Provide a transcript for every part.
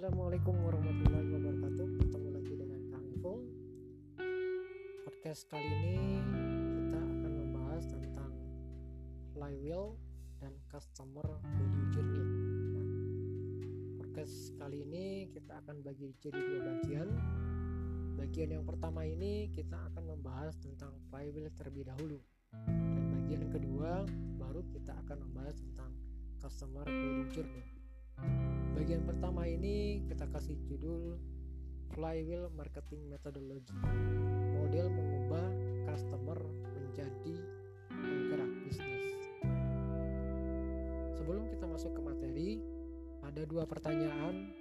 Assalamualaikum warahmatullahi wabarakatuh. Ketemu lagi dengan Kang Ifung. Podcast kali ini kita akan membahas tentang flywheel dan customer value journey. Nah, Podcast kali ini kita akan bagi jadi dua bagian. Bagian yang pertama ini kita akan membahas tentang flywheel terlebih dahulu. Dan bagian kedua baru kita akan membahas tentang customer value journey Bagian pertama ini kita kasih judul Flywheel Marketing Methodology. Model mengubah customer menjadi penggerak bisnis. Sebelum kita masuk ke materi, ada dua pertanyaan.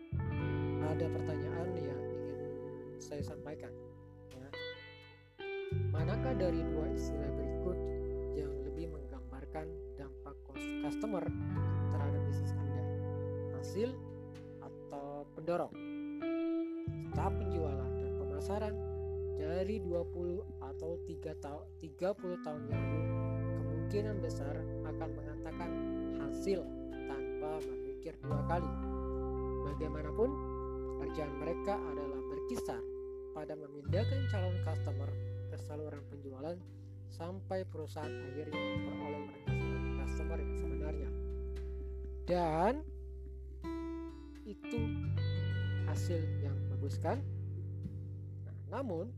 Ada pertanyaan yang ingin saya sampaikan. Ya. Manakah dari dua istilah berikut yang lebih menggambarkan dampak customer bisnis Anda? Hasil pendorong. Tahap penjualan dan pemasaran dari 20 atau 3 tahun 30 tahun lalu kemungkinan besar akan mengatakan hasil tanpa berpikir dua kali. Bagaimanapun, pekerjaan mereka adalah berkisar pada memindahkan calon customer ke saluran penjualan sampai perusahaan akhirnya memperoleh mereka customer yang sebenarnya. Dan itu hasil yang bagus kan? Nah, namun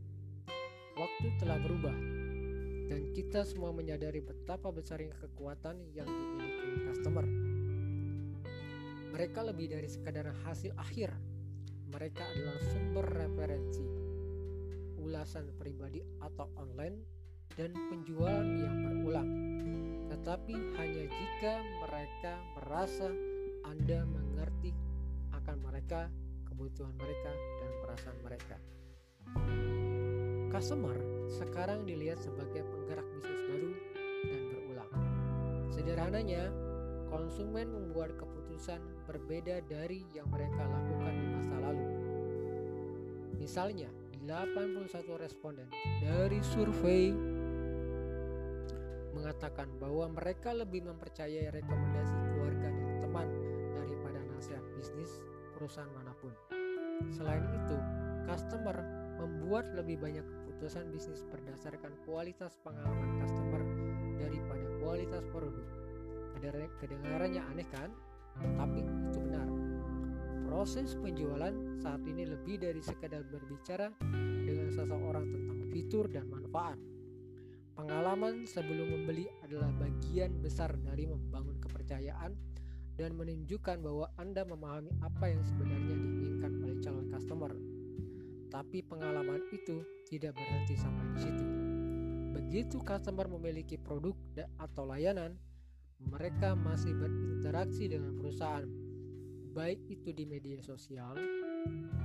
waktu telah berubah dan kita semua menyadari betapa besarnya kekuatan yang dimiliki customer. Mereka lebih dari sekadar hasil akhir. Mereka adalah sumber referensi, ulasan pribadi atau online, dan penjualan yang berulang. Tetapi hanya jika mereka merasa Anda mengerti mereka, kebutuhan mereka, dan perasaan mereka. Customer sekarang dilihat sebagai penggerak bisnis baru dan berulang. Sederhananya, konsumen membuat keputusan berbeda dari yang mereka lakukan di masa lalu. Misalnya, 81 responden dari survei mengatakan bahwa mereka lebih mempercayai rekomendasi keluarga dan teman perusahaan mana pun. Selain itu, customer membuat lebih banyak keputusan bisnis berdasarkan kualitas pengalaman customer daripada kualitas produk. Kedengarannya aneh kan? Tapi itu benar. Proses penjualan saat ini lebih dari sekadar berbicara dengan seseorang tentang fitur dan manfaat. Pengalaman sebelum membeli adalah bagian besar dari membangun kepercayaan dan menunjukkan bahwa Anda memahami apa yang sebenarnya diinginkan oleh calon customer. Tapi pengalaman itu tidak berhenti sampai di situ. Begitu customer memiliki produk atau layanan, mereka masih berinteraksi dengan perusahaan, baik itu di media sosial,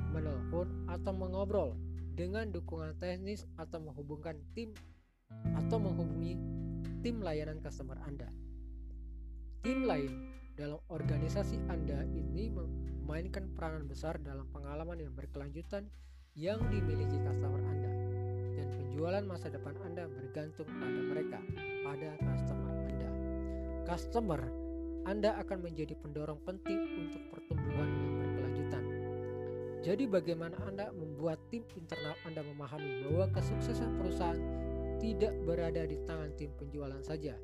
menelpon, atau mengobrol dengan dukungan teknis atau menghubungkan tim atau menghubungi tim layanan customer Anda. Tim lain dalam organisasi Anda ini memainkan peranan besar dalam pengalaman yang berkelanjutan yang dimiliki customer Anda. Dan penjualan masa depan Anda bergantung pada mereka, pada customer Anda. Customer Anda akan menjadi pendorong penting untuk pertumbuhan yang berkelanjutan. Jadi bagaimana Anda membuat tim internal Anda memahami bahwa kesuksesan perusahaan tidak berada di tangan tim penjualan saja,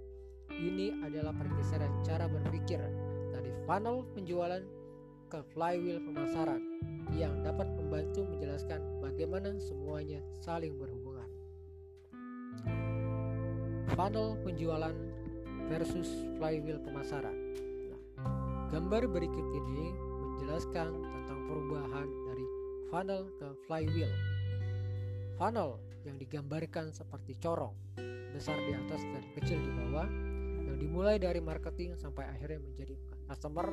ini adalah pergeseran cara berpikir funnel penjualan ke flywheel pemasaran yang dapat membantu menjelaskan bagaimana semuanya saling berhubungan. Funnel penjualan versus flywheel pemasaran. Gambar berikut ini menjelaskan tentang perubahan dari funnel ke flywheel. Funnel yang digambarkan seperti corong, besar di atas dan kecil di bawah, yang dimulai dari marketing sampai akhirnya menjadi customer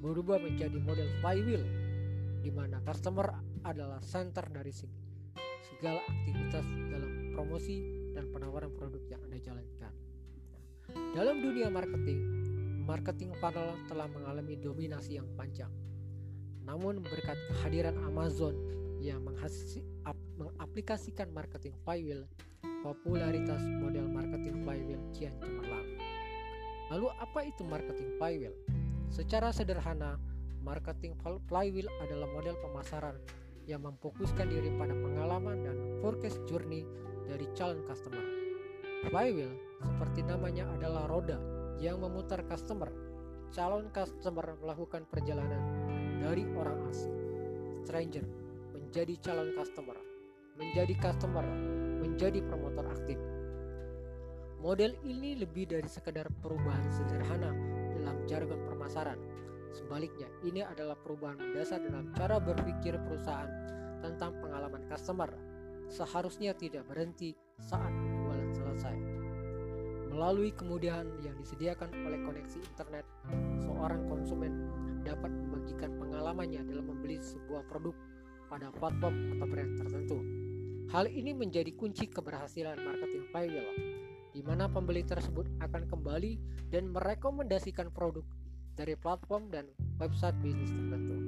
berubah menjadi model flywheel di mana customer adalah center dari segala aktivitas dalam promosi dan penawaran produk yang Anda jalankan. Dalam dunia marketing, marketing funnel telah mengalami dominasi yang panjang. Namun berkat kehadiran Amazon yang mengaplikasikan marketing flywheel, popularitas model marketing flywheel kian cemerlang. Lalu apa itu marketing flywheel? Secara sederhana, marketing flywheel adalah model pemasaran yang memfokuskan diri pada pengalaman dan forecast journey dari calon customer. Flywheel, seperti namanya adalah roda yang memutar customer. Calon customer melakukan perjalanan dari orang asing, stranger, menjadi calon customer, menjadi customer, menjadi promotor aktif. Model ini lebih dari sekedar perubahan sederhana dalam jargon permasaran. Sebaliknya, ini adalah perubahan mendasar dalam cara berpikir perusahaan tentang pengalaman customer. Seharusnya tidak berhenti saat jualan selesai. Melalui kemudahan yang disediakan oleh koneksi internet, seorang konsumen dapat membagikan pengalamannya dalam membeli sebuah produk pada platform atau brand tertentu. Hal ini menjadi kunci keberhasilan marketing flywheel di mana pembeli tersebut akan kembali dan merekomendasikan produk dari platform dan website bisnis tertentu.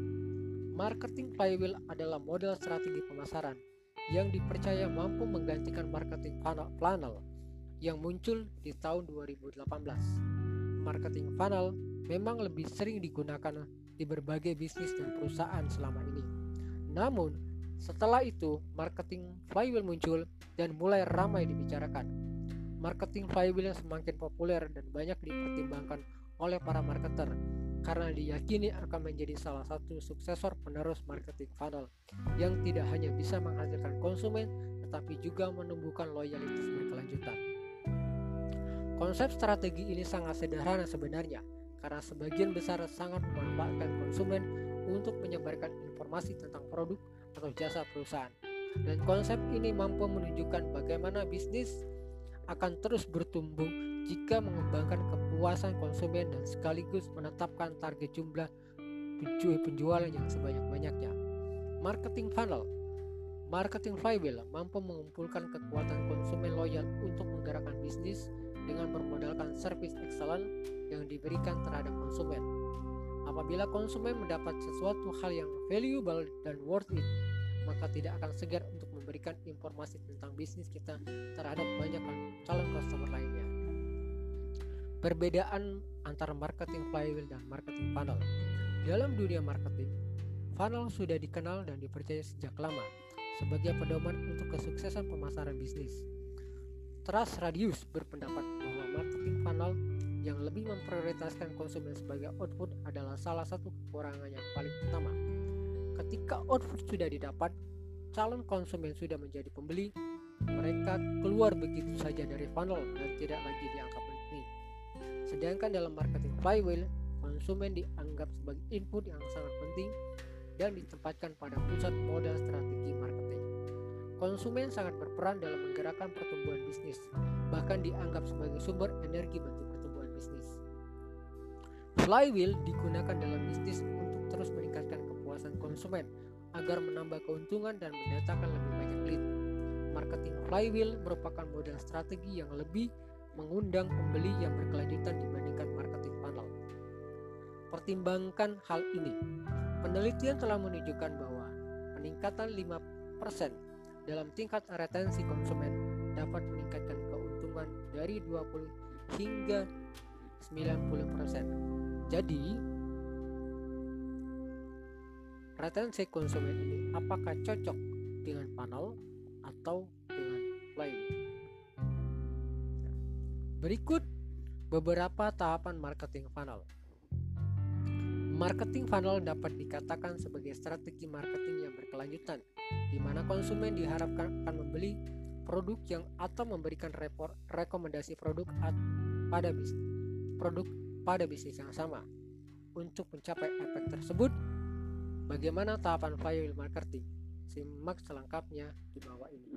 Marketing flywheel adalah model strategi pemasaran yang dipercaya mampu menggantikan marketing funnel yang muncul di tahun 2018. Marketing funnel memang lebih sering digunakan di berbagai bisnis dan perusahaan selama ini. Namun, setelah itu, marketing flywheel muncul dan mulai ramai dibicarakan marketing flywheel yang semakin populer dan banyak dipertimbangkan oleh para marketer karena diyakini akan menjadi salah satu suksesor penerus marketing funnel yang tidak hanya bisa menghasilkan konsumen tetapi juga menumbuhkan loyalitas berkelanjutan. Konsep strategi ini sangat sederhana sebenarnya karena sebagian besar sangat memanfaatkan konsumen untuk menyebarkan informasi tentang produk atau jasa perusahaan. Dan konsep ini mampu menunjukkan bagaimana bisnis akan terus bertumbuh jika mengembangkan kepuasan konsumen dan sekaligus menetapkan target jumlah penjualan yang sebanyak-banyaknya. Marketing funnel Marketing flywheel mampu mengumpulkan kekuatan konsumen loyal untuk menggerakkan bisnis dengan bermodalkan service excellent yang diberikan terhadap konsumen. Apabila konsumen mendapat sesuatu hal yang valuable dan worth it, maka tidak akan segar untuk memberikan informasi tentang bisnis kita terhadap banyak calon customer lainnya. Perbedaan antara marketing flywheel dan marketing funnel. Dalam dunia marketing, funnel sudah dikenal dan dipercaya sejak lama sebagai pedoman untuk kesuksesan pemasaran bisnis. Trust Radius berpendapat bahwa marketing funnel yang lebih memprioritaskan konsumen sebagai output adalah salah satu kekurangan yang paling utama. Ketika output sudah didapat, calon konsumen sudah menjadi pembeli, mereka keluar begitu saja dari funnel dan tidak lagi dianggap penting. Sedangkan dalam marketing flywheel, konsumen dianggap sebagai input yang sangat penting dan ditempatkan pada pusat modal strategi marketing. Konsumen sangat berperan dalam menggerakkan pertumbuhan bisnis, bahkan dianggap sebagai sumber energi bagi pertumbuhan bisnis. Flywheel digunakan dalam bisnis untuk terus meningkatkan kepuasan konsumen agar menambah keuntungan dan mendatangkan lebih banyak lead. Marketing flywheel merupakan model strategi yang lebih mengundang pembeli yang berkelanjutan dibandingkan marketing funnel. Pertimbangkan hal ini. Penelitian telah menunjukkan bahwa peningkatan 5% dalam tingkat retensi konsumen dapat meningkatkan keuntungan dari 20 hingga 90%. Jadi, retensi konsumen ini apakah cocok dengan panel atau dengan lain. Berikut beberapa tahapan marketing funnel. Marketing funnel dapat dikatakan sebagai strategi marketing yang berkelanjutan, di mana konsumen diharapkan akan membeli produk yang atau memberikan report, rekomendasi produk pada bisnis produk pada bisnis yang sama. Untuk mencapai efek tersebut, Bagaimana tahapan flywheel marketing? Simak selengkapnya di bawah ini.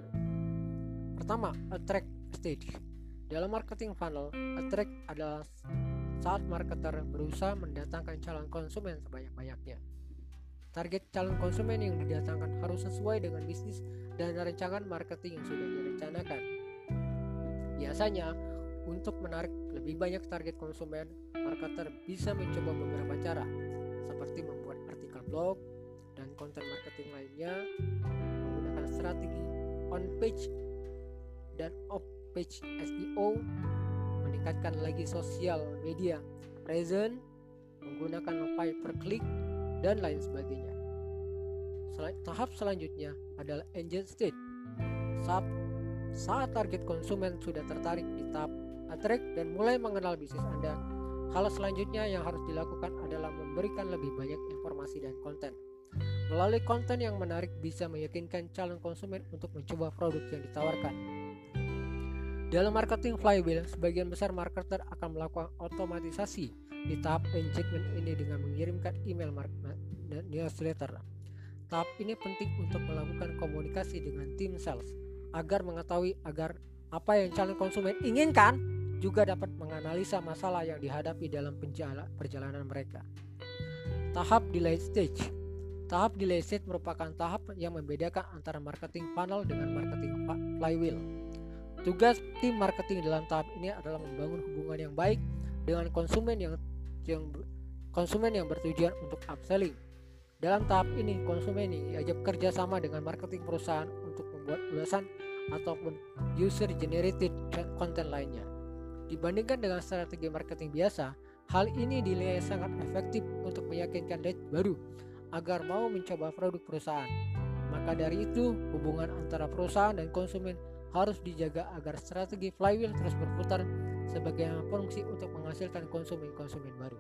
Pertama, attract stage. Dalam marketing funnel, attract adalah saat marketer berusaha mendatangkan calon konsumen sebanyak-banyaknya. Target calon konsumen yang didatangkan harus sesuai dengan bisnis dan rancangan marketing yang sudah direncanakan. Biasanya, untuk menarik lebih banyak target konsumen, marketer bisa mencoba beberapa cara, seperti artikel blog dan konten marketing lainnya menggunakan strategi on page dan off page SEO meningkatkan lagi sosial media present menggunakan pay per click dan lain sebagainya. Tahap selanjutnya adalah engine state. Saat, saat target konsumen sudah tertarik di tahap attract dan mulai mengenal bisnis Anda, hal selanjutnya yang harus dilakukan adalah memberikan lebih banyak informasi dan konten. Melalui konten yang menarik bisa meyakinkan calon konsumen untuk mencoba produk yang ditawarkan. Dalam marketing flywheel, sebagian besar marketer akan melakukan otomatisasi di tahap engagement ini dengan mengirimkan email newsletter. Tahap ini penting untuk melakukan komunikasi dengan tim sales agar mengetahui agar apa yang calon konsumen inginkan juga dapat menganalisa masalah yang dihadapi dalam perjalanan mereka. Tahap delay stage Tahap delay stage merupakan tahap yang membedakan antara marketing funnel dengan marketing flywheel. Tugas tim marketing dalam tahap ini adalah membangun hubungan yang baik dengan konsumen yang, yang konsumen yang bertujuan untuk upselling. Dalam tahap ini, konsumen ini kerja sama dengan marketing perusahaan untuk membuat ulasan ataupun user generated content lainnya. Dibandingkan dengan strategi marketing biasa, hal ini dinilai sangat efektif untuk meyakinkan lead baru agar mau mencoba produk perusahaan. Maka dari itu, hubungan antara perusahaan dan konsumen harus dijaga agar strategi flywheel terus berputar sebagai fungsi untuk menghasilkan konsumen-konsumen baru.